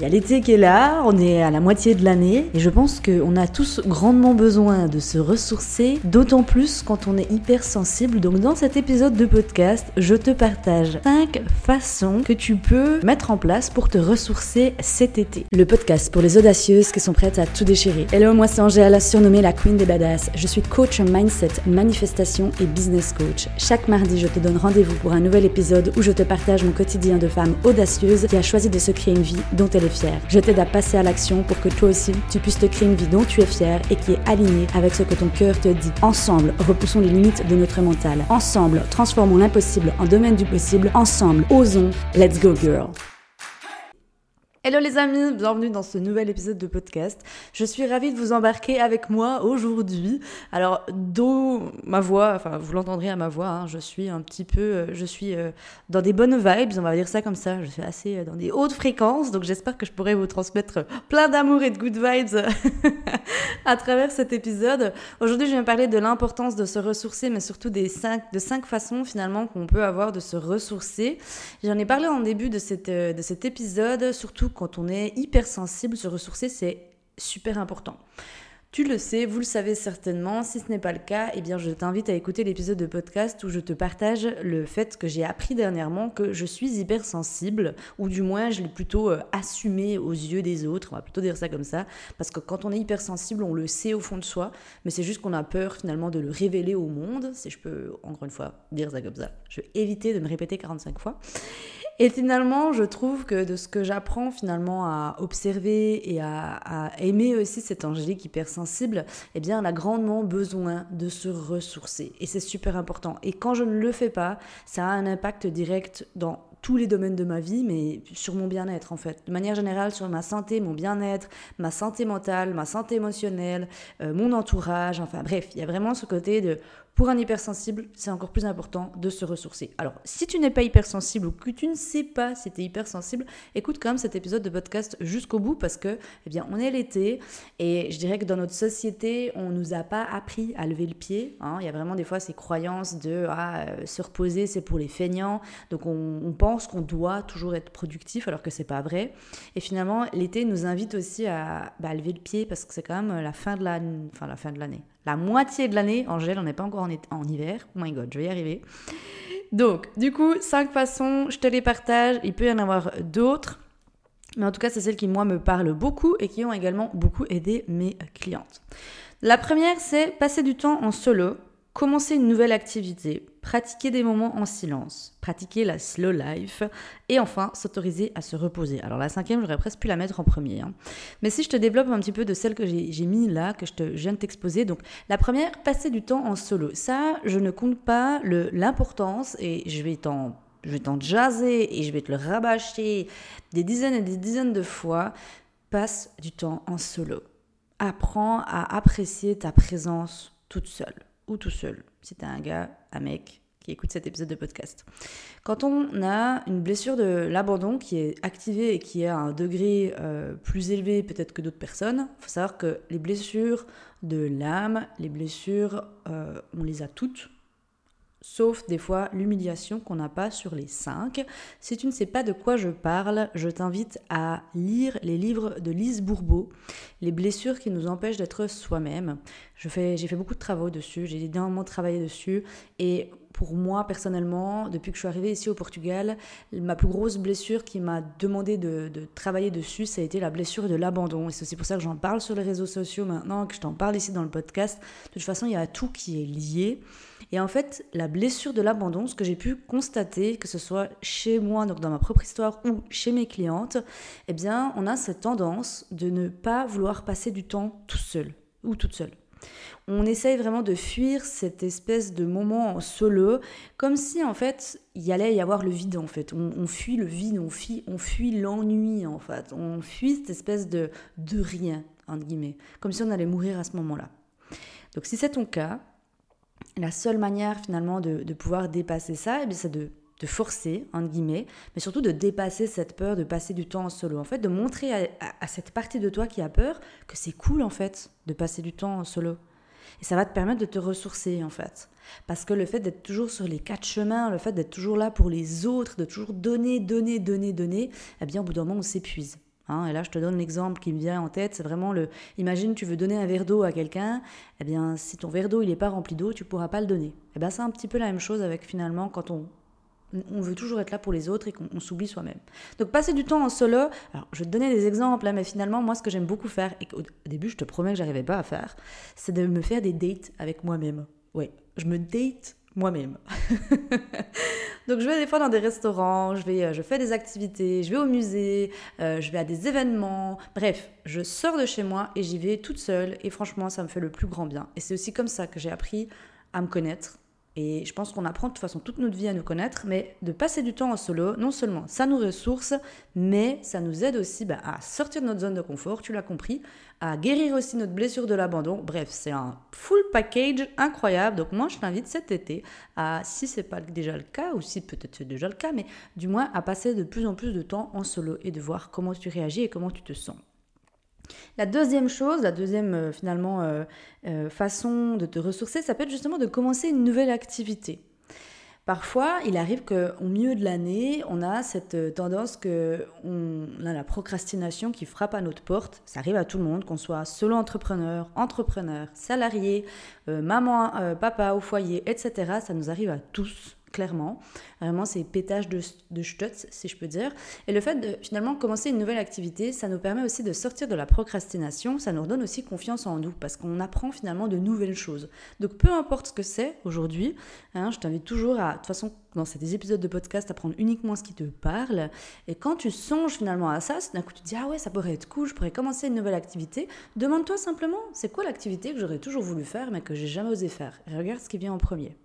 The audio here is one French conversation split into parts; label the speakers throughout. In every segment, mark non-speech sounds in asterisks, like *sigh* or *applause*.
Speaker 1: Il y a l'été qui est là, on est à la moitié de l'année et je pense qu'on a tous grandement besoin de se ressourcer, d'autant plus quand on est hypersensible. Donc dans cet épisode de podcast, je te partage 5 façons que tu peux mettre en place pour te ressourcer cet été. Le podcast pour les audacieuses qui sont prêtes à tout déchirer. Hello, moi c'est Angèle, surnommée la Queen des Badass. Je suis coach mindset, manifestation et business coach. Chaque mardi, je te donne rendez-vous pour un nouvel épisode où je te partage mon quotidien de femme audacieuse qui a choisi de se créer une vie dont elle est Je t'aide à passer à l'action pour que toi aussi, tu puisses te créer une vie dont tu es fière et qui est alignée avec ce que ton cœur te dit. Ensemble, repoussons les limites de notre mental. Ensemble, transformons l'impossible en domaine du possible. Ensemble, osons. Let's go girl. Hello les amis, bienvenue dans ce nouvel épisode de podcast. Je suis ravie de vous embarquer avec moi aujourd'hui. Alors, d'où ma voix, enfin vous l'entendrez à ma voix, hein, je suis un petit peu, euh, je suis euh, dans des bonnes vibes, on va dire ça comme ça, je suis assez euh, dans des hautes fréquences, donc j'espère que je pourrai vous transmettre plein d'amour et de good vibes *laughs* à travers cet épisode. Aujourd'hui, je vais parler de l'importance de se ressourcer, mais surtout des cinq, de cinq façons finalement qu'on peut avoir de se ressourcer. J'en ai parlé en début de, cette, de cet épisode, surtout quand on est hypersensible, se ressourcer, c'est super important. Tu le sais, vous le savez certainement. Si ce n'est pas le cas, eh bien, je t'invite à écouter l'épisode de podcast où je te partage le fait que j'ai appris dernièrement que je suis hypersensible, ou du moins, je l'ai plutôt euh, assumé aux yeux des autres. On va plutôt dire ça comme ça, parce que quand on est hypersensible, on le sait au fond de soi, mais c'est juste qu'on a peur finalement de le révéler au monde. Si je peux encore une fois dire ça comme ça, je vais éviter de me répéter 45 fois. Et finalement, je trouve que de ce que j'apprends finalement à observer et à, aimer aussi cette angélique hypersensible, eh bien, elle a grandement besoin de se ressourcer. Et c'est super important. Et quand je ne le fais pas, ça a un impact direct dans tous les domaines de ma vie, mais sur mon bien-être en fait. De manière générale, sur ma santé, mon bien-être, ma santé mentale, ma santé émotionnelle, euh, mon entourage, enfin bref, il y a vraiment ce côté de pour un hypersensible, c'est encore plus important de se ressourcer. Alors, si tu n'es pas hypersensible ou que tu ne sais pas si tu es hypersensible, écoute quand même cet épisode de podcast jusqu'au bout parce que, eh bien, on est l'été et je dirais que dans notre société, on nous a pas appris à lever le pied. Hein. Il y a vraiment des fois ces croyances de ah, euh, se reposer, c'est pour les feignants. Donc, on, pense qu'on doit toujours être productif alors que c'est pas vrai. Et finalement, l'été nous invite aussi à bah, lever le pied parce que c'est quand même la fin de la fin de l'année la moitié de l'année. Angèle, on n'est pas encore en, en, hiver. Oh my god, je vais y arriver. Donc, du coup, cinq façons, je te les partage. Il peut y en avoir d'autres. Mais en tout cas, c'est celles qui, moi, me parlent beaucoup et qui ont également beaucoup aidé mes clientes. La première, c'est passer du temps en solo, commencer une nouvelle activité, pratiquer des moments en silence, pratiquer la slow life et enfin s'autoriser à se reposer. Alors la cinquième, j'aurais presque pu la mettre en premier. Hein. Mais si je te développe un petit peu de celle que j'ai mis là, que je, te, viens de t'exposer, donc la première, passer du temps en solo. Ça, je ne compte pas l'importance et je vais t'en je vais t'en jaser et je vais te le rabâcher des dizaines et des dizaines de fois. Passe du temps en solo. Apprends à apprécier ta présence toute seule ou tout seul, si t'es un gars, un mec qui écoute cet épisode de podcast. Quand on a une blessure de l'abandon qui est activée et qui est à un degré euh, plus élevé peut-être que d'autres personnes, il faut savoir que les blessures de l'âme, les blessures, euh, on les a toutes, sauf des fois l'humiliation qu'on n'a pas sur les cinq. Si tu ne sais pas de quoi je parle, je t'invite à lire les livres de Lise Bourbeau, Les blessures qui nous empêchent d'être soi-même. J'ai fait beaucoup de travaux dessus, j'ai énormément travaillé dessus et pour moi personnellement, depuis que je suis arrivée ici au Portugal, ma plus grosse blessure qui m'a demandé de, travailler dessus, ça a été la blessure de l'abandon. Et c'est aussi pour ça que j'en parle sur les réseaux sociaux maintenant, que je t'en parle ici dans le podcast. De toute façon, il y a tout qui est lié. Et en fait, la blessure de l'abandon, ce que j'ai pu constater, que ce soit chez moi, donc dans ma propre histoire, ou chez mes clientes, eh bien, on a cette tendance de ne pas vouloir passer du temps tout seul ou toute seule. On essaye vraiment de fuir cette espèce de moment en solo, comme si en fait il y allait y avoir le vide en fait. On, fuit le vide, on fuit, on fuit l'ennui en fait. On fuit cette espèce de, de rien, entre guillemets, comme si on allait mourir à ce moment-là. Donc si c'est ton cas, la seule manière finalement de, pouvoir dépasser ça, eh c'est de, forcer, entre guillemets, mais surtout de dépasser cette peur de passer du temps en solo. En fait, de montrer à, cette partie de toi qui a peur que c'est cool en fait de passer du temps en solo. Et ça va te permettre de te ressourcer en fait. Parce que le fait d'être toujours sur les quatre chemins, le fait d'être toujours là pour les autres, de toujours donner, donner, donner, donner, eh bien au bout d'un moment on s'épuise. Hein. et là, je te donne l'exemple qui me vient en tête, c'est vraiment le... Imagine, tu veux donner un verre d'eau à quelqu'un, eh bien, si ton verre d'eau, il n'est pas rempli d'eau, tu pourras pas le donner. Eh bien, c'est un petit peu la même chose avec finalement quand on on veut toujours être là pour les autres et qu'on s'oublie soi-même. Donc passer du temps en solo, alors je vais te donner des exemples, là, mais finalement moi ce que j'aime beaucoup faire, et qu'au début je te promets que j'arrivais pas à faire, c'est de me faire des dates avec moi-même. Ouais, je me date moi-même. *laughs* Donc je vais des fois dans des restaurants, je, vais, euh, je fais des activités, je vais au musée, euh, je vais à des événements, bref, je sors de chez moi et j'y vais toute seule et franchement ça me fait le plus grand bien. Et c'est aussi comme ça que j'ai appris à me connaître, et je pense qu'on apprend de toute façon toute notre vie à nous connaître, mais de passer du temps en solo, non seulement ça nous ressource, mais ça nous aide aussi bah, à sortir de notre zone de confort, tu l'as compris, à guérir aussi notre blessure de l'abandon. Bref, c'est un full package incroyable. Donc moi, je t'invite cet été à, si c'est pas déjà le cas, ou si peut-être c'est déjà le cas, mais du moins à passer de plus en plus de temps en solo et de voir comment tu réagis et comment tu te sens. La deuxième chose, la deuxième euh, finalement euh, euh, façon de te ressourcer, ça peut être justement de commencer une nouvelle activité. Parfois, il arrive qu'au milieu de l'année, on a cette tendance que on a la procrastination qui frappe à notre porte. Ça arrive à tout le monde, qu'on soit solo entrepreneur, entrepreneur, salarié, maman, papa au foyer, etc. Ça nous arrive à tous clairement. Vraiment, c'est pétage de, de stutz, si je peux dire. Et le fait de finalement commencer une nouvelle activité, ça nous permet aussi de sortir de la procrastination, ça nous redonne aussi confiance en nous, parce qu'on apprend finalement de nouvelles choses. Donc peu importe ce que c'est aujourd'hui, hein, je t'invite toujours à, de toute façon, dans ces épisodes de podcast, à prendre uniquement ce qui te parle. Et quand tu songes finalement à ça, d'un coup tu te dis, ah ouais, ça pourrait être cool, je pourrais commencer une nouvelle activité, demande-toi simplement, c'est quoi l'activité que j'aurais toujours voulu faire, mais que j'ai jamais osé faire? Et regarde ce qui vient en premier.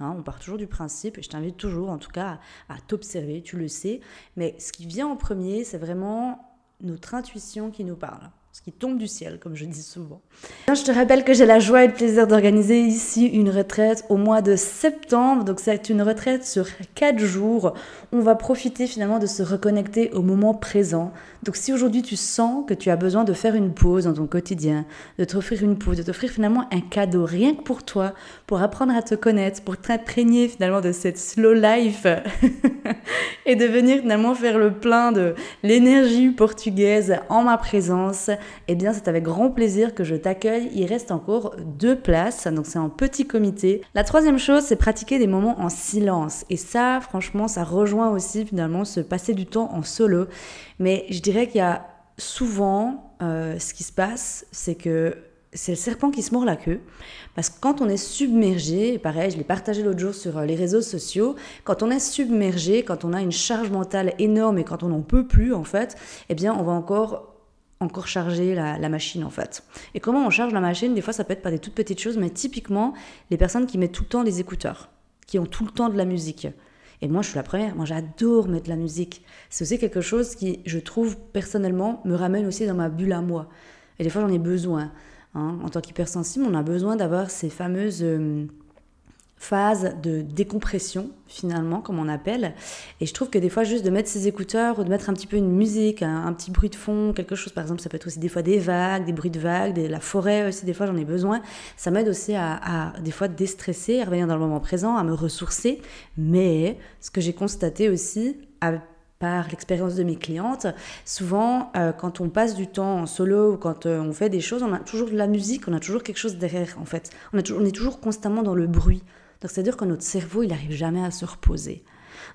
Speaker 1: Hein, on part toujours du principe, et je t'invite toujours en tout cas à, t'observer, tu le sais, mais ce qui vient en premier, c'est vraiment notre intuition qui nous parle ce qui tombe du ciel, comme je dis souvent. Je te rappelle que j'ai la joie et le plaisir d'organiser ici une retraite au mois de septembre. Donc c'est une retraite sur quatre jours. On va profiter finalement de se reconnecter au moment présent. Donc si aujourd'hui tu sens que tu as besoin de faire une pause dans ton quotidien, de t'offrir une pause, de t'offrir finalement un cadeau rien que pour toi, pour apprendre à te connaître, pour t'imprégner finalement de cette slow life *laughs* et de venir finalement faire le plein de l'énergie portugaise en ma présence, eh bien c'est avec grand plaisir que je t'accueille. Il reste encore deux places, donc c'est en petit comité. La troisième chose, c'est pratiquer des moments en silence. Et ça, franchement, ça rejoint aussi finalement se passer du temps en solo. Mais je dirais qu'il y a souvent, euh, ce qui se passe, c'est que c'est le serpent qui se mord la queue. Parce que quand on est submergé, pareil, je l'ai partagé l'autre jour sur euh, les réseaux sociaux, quand on est submergé, quand on a une charge mentale énorme et quand on n'en peut plus, en fait, eh bien, on va encore encore charger la, machine en fait. Et comment on charge la machine? Des fois ça peut être par des toutes petites choses, mais typiquement les personnes qui mettent tout le temps des écouteurs, qui ont tout le temps de la musique. Et moi je suis la première, moi j'adore mettre la musique. C'est aussi quelque chose qui, je trouve personnellement, me ramène aussi dans ma bulle à moi. Et des fois j'en ai besoin. Hein. En tant qu'hypersensible, on a besoin d'avoir ces fameuses... Euh, phase de décompression finalement comme on appelle et je trouve que des fois juste de mettre ses écouteurs ou de mettre un petit peu une musique un, petit bruit de fond quelque chose par exemple ça peut être aussi des fois des vagues des bruits de vagues de la forêt aussi des fois j'en ai besoin ça m'aide aussi à, des fois déstresser à revenir dans le moment présent à me ressourcer mais ce que j'ai constaté aussi par l'expérience de mes clientes, souvent euh, quand on passe du temps en solo ou quand euh, on fait des choses, on a toujours de la musique, on a toujours quelque chose derrière en fait. On est toujours constamment dans le bruit. Donc c'est-à-dire que notre cerveau, il n'arrive jamais à se reposer.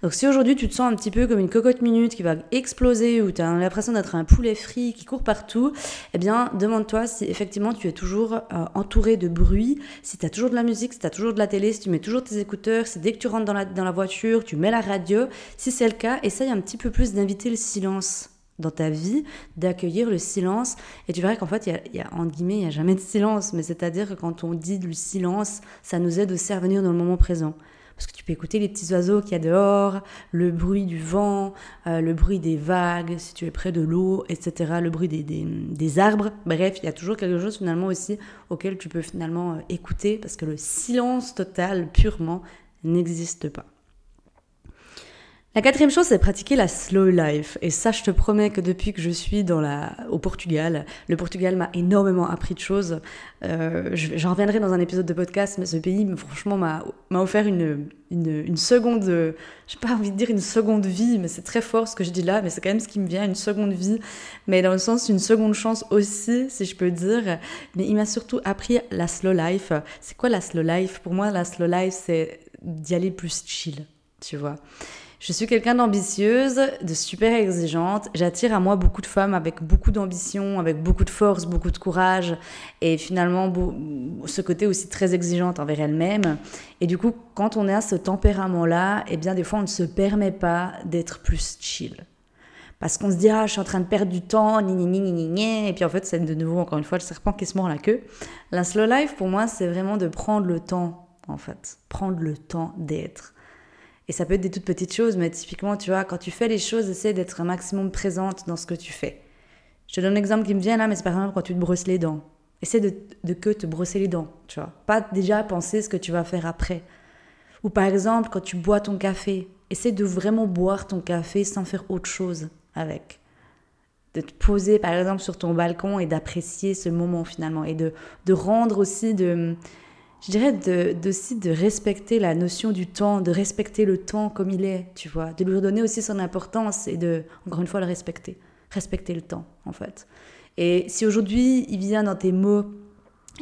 Speaker 1: Donc si aujourd'hui tu te sens un petit peu comme une cocotte minute qui va exploser ou tu as l'impression d'être un poulet frit qui court partout, eh bien demande-toi si effectivement tu es toujours euh, entouré de bruit, si tu as toujours de la musique, si tu as toujours de la télé, si tu mets toujours tes écouteurs, si dès que tu rentres dans la, dans la voiture, tu mets la radio. Si c'est le cas, essaye un petit peu plus d'inviter le silence dans ta vie, d'accueillir le silence. Et tu verras qu'en fait, il y, a, entre guillemets, il n'y a jamais de silence. Mais c'est-à-dire que quand on dit du silence, ça nous aide aussi à revenir dans le moment présent. Parce que tu peux écouter les petits oiseaux qu'il y a dehors, le bruit du vent, euh, le bruit des vagues, si tu es près de l'eau, etc., le bruit des, des, des, arbres. Bref, il y a toujours quelque chose finalement aussi auquel tu peux finalement euh, écouter, parce que le silence total, purement, n'existe pas. La quatrième chose, c'est pratiquer la slow life. Et ça, je te promets que depuis que je suis au Portugal, le Portugal m'a énormément appris de choses. Euh, J'en reviendrai dans un épisode de podcast, mais ce pays, franchement, m'a offert une, une, une seconde, je n'ai pas envie de dire une seconde vie, mais c'est très fort ce que je dis là, mais c'est quand même ce qui me vient, une seconde vie, mais dans le sens une seconde chance aussi, si je peux dire. Mais il m'a surtout appris la slow life. C'est quoi la slow life? Pour moi, la slow life, c'est d'y aller plus chill, tu vois. Je suis quelqu'un d'ambitieuse, de super exigeante. J'attire à moi beaucoup de femmes avec beaucoup d'ambition, avec beaucoup de force, beaucoup de courage et finalement ce côté aussi très exigeante envers elles-mêmes. Et du coup, quand on est à ce tempérament-là, eh bien des fois on ne se permet pas d'être plus chill. Parce qu'on se dit, ah, je suis en train de perdre du temps, ni, ni, ni, ni, et puis en fait, c'est de nouveau, encore une fois, le serpent qui se mord la queue. La slow life, pour moi, c'est vraiment de prendre le temps, en fait. Prendre le temps d'être. Et ça peut être des toutes petites choses, mais typiquement, tu vois, quand tu fais les choses, essaie d'être un maximum présente dans ce que tu fais. Je te donne un exemple qui me vient là, mais c'est par exemple quand tu te brosses les dents. Essaie de, de que te brosser les dents, tu vois. Pas déjà penser ce que tu vas faire après. Ou par exemple, quand tu bois ton café, essaie de vraiment boire ton café sans faire autre chose avec. De te poser par exemple sur ton balcon et d'apprécier ce moment finalement. Et de, de rendre aussi de je dirais de, de, respecter la notion du temps, de respecter le temps comme il est, tu vois, de lui donner aussi son importance et de, encore une fois, le respecter. Respecter le temps, en fait. Et si aujourd'hui, il vient dans tes mots,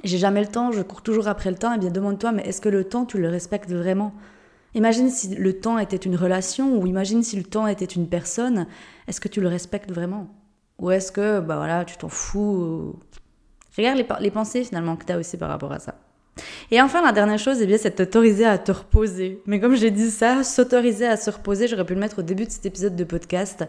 Speaker 1: j'ai jamais le temps, je cours toujours après le temps, eh bien demande-toi, mais est-ce que le temps, tu le respectes vraiment? Imagine si le temps était une relation, ou imagine si le temps était une personne, est-ce que tu le respectes vraiment? Ou est-ce que, bah voilà, tu t'en fous? Regarde les, les pensées finalement que tu as aussi par rapport à ça. Et enfin, la dernière chose, eh bien, c'est de t'autoriser à te reposer. Mais comme j'ai dit ça, s'autoriser à se reposer, j'aurais pu le mettre au début de cet épisode de podcast.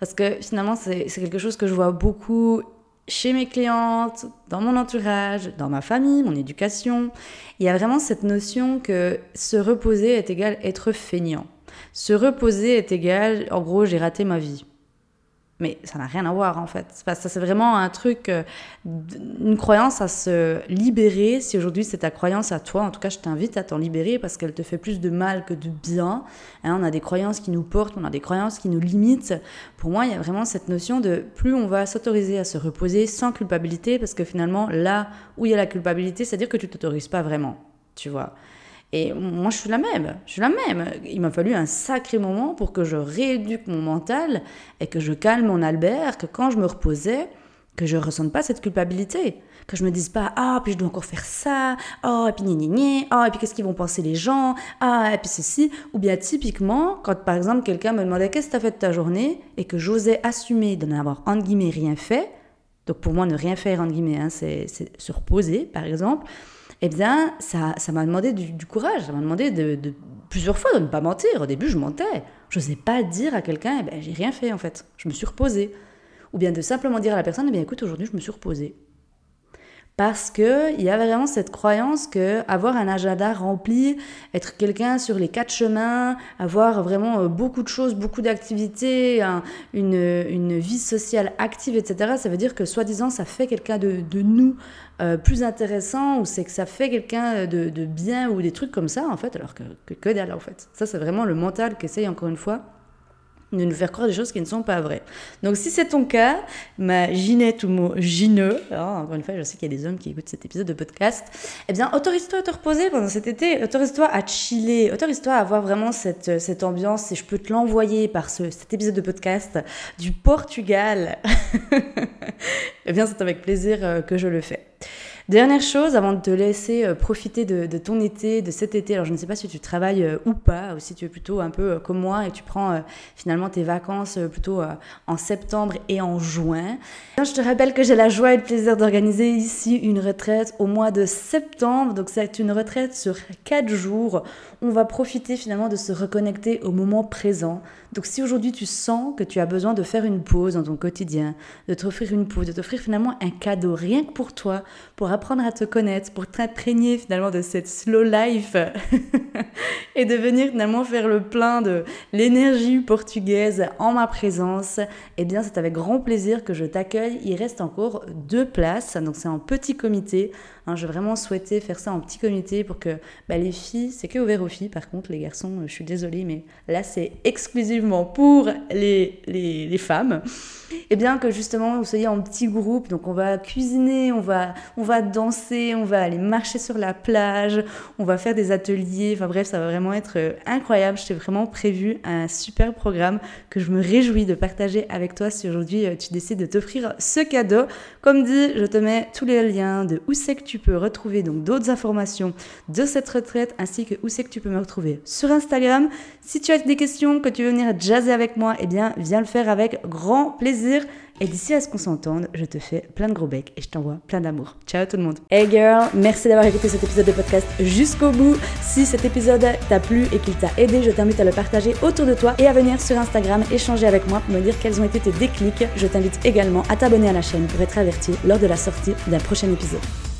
Speaker 1: Parce que finalement, c'est quelque chose que je vois beaucoup chez mes clientes, dans mon entourage, dans ma famille, mon éducation. Il y a vraiment cette notion que se reposer est égal être feignant. Se reposer est égal, en gros, j'ai raté ma vie. Mais ça n'a rien à voir en fait. Ça, c'est vraiment un truc, euh, une croyance à se libérer. Si aujourd'hui c'est ta croyance à toi, en tout cas je t'invite à t'en libérer parce qu'elle te fait plus de mal que de bien. Hein, on a des croyances qui nous portent, on a des croyances qui nous limitent. Pour moi, il y a vraiment cette notion de plus on va s'autoriser à se reposer sans culpabilité parce que finalement là où il y a la culpabilité, c'est-à-dire que tu t'autorises pas vraiment. Tu vois. Et moi, je suis la même. Je suis la même. Il m'a fallu un sacré moment pour que je rééduque mon mental et que je calme mon Albert, que quand je me reposais, que je ne ressente pas cette culpabilité. Que je me dise pas, ah, puis je dois encore faire ça, oh, et puis ni ni ah, et puis qu'est-ce qu'ils vont penser les gens, ah, et puis ceci. Ou bien typiquement, quand par exemple quelqu'un me demandait qu'est-ce que tu as fait de ta journée et que j'osais assumer de n'avoir, entre guillemets, rien fait, donc pour moi, ne rien faire, entre guillemets, hein, c'est se reposer, par exemple, eh bien, ça, ça m'a demandé du, courage, ça m'a demandé de, plusieurs fois de ne pas mentir. Au début, je mentais. Je n'osais pas dire à quelqu'un, eh ben, j'ai rien fait en fait, je me suis reposée. Ou bien de simplement dire à la personne, eh bien, écoute, aujourd'hui, je me suis reposée parce que il y avait vraiment cette croyance que avoir un agenda rempli, être quelqu'un sur les quatre chemins, avoir vraiment euh, beaucoup de choses, beaucoup d'activités, une, une, vie sociale active, etc. Ça veut dire que soi-disant ça fait quelqu'un de, de, nous euh, plus intéressant ou c'est que ça fait quelqu'un de, de, bien ou des trucs comme ça en fait, alors que que, que en fait. Ça c'est vraiment le mental qui essaye encore une fois de nous faire croire des choses qui ne sont pas vraies. Donc si c'est ton cas, ma ginette ou mon gineux, hein, encore une fois, je sais qu'il y a des hommes qui écoutent cet épisode de podcast, eh bien autorise-toi à te reposer pendant cet été, autorise-toi à chiller, autorise-toi à avoir vraiment cette, cette ambiance, et je peux te l'envoyer par ce, cet épisode de podcast du Portugal, *laughs* eh bien c'est avec plaisir euh, que je le fais. Dernière chose, avant de te laisser euh, profiter de, ton été, de cet été, alors je ne sais pas si tu travailles euh, ou pas, ou si tu es plutôt un peu euh, comme moi et tu prends finalement tes vacances plutôt en septembre et en juin. Je te rappelle que j'ai la joie et le plaisir d'organiser ici une retraite au mois de septembre. Donc c'est une retraite sur 4 jours. On va profiter finalement de se reconnecter au moment présent. Donc si aujourd'hui tu sens que tu as besoin de faire une pause dans ton quotidien, de t'offrir une pause, de t'offrir finalement un cadeau rien que pour toi, pour apprendre à te connaître, pour t'imprégner finalement de cette slow life *laughs* et de venir finalement faire le plein de l'énergie portugaise en ma présence, eh bien c'est avec grand plaisir que je t'accueille. Il reste encore deux places, donc c'est un petit comité. Hein, je vraiment souhaité faire ça en petit comité pour que bah, les filles, c'est que ouvert aux filles par contre, les garçons, je suis désolée, mais là c'est exclusivement pour les, les, femmes. Et bien que justement vous soyez en petit groupe, donc on va cuisiner, on va, on va danser, on va aller marcher sur la plage, on va faire des ateliers, enfin bref, ça va vraiment être euh, incroyable. Je t'ai vraiment prévu un super programme que je me réjouis de partager avec toi si aujourd'hui euh, tu décides de t'offrir ce cadeau. Comme dit, je te mets tous les liens de où c'est que tu peux retrouver donc d'autres informations de cette retraite ainsi que où c'est que tu peux me retrouver sur Instagram. Si tu as des questions, que tu veux venir jazzer avec moi, eh bien viens le faire avec grand plaisir. Et d'ici à ce qu'on s'entende, je te fais plein de gros becs et je t'envoie plein d'amour. Ciao tout le monde. Hey girl, merci d'avoir écouté cet épisode de podcast jusqu'au bout. Si cet épisode t'a plu et qu'il t'a aidé, je t'invite à le partager autour de toi et à venir sur Instagram échanger avec moi pour me dire quels ont été tes déclics. Je t'invite également à t'abonner à la chaîne pour être averti lors de la sortie d'un prochain épisode.